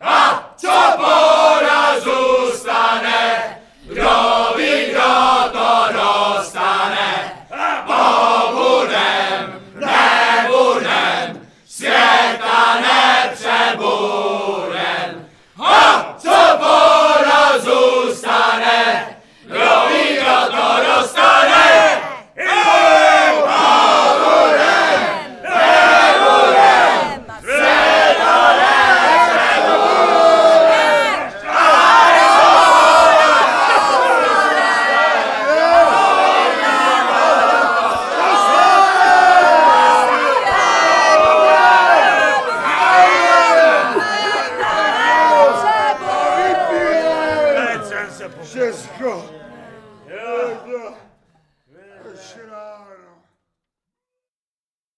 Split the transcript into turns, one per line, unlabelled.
啊！Wszystko. Yeah.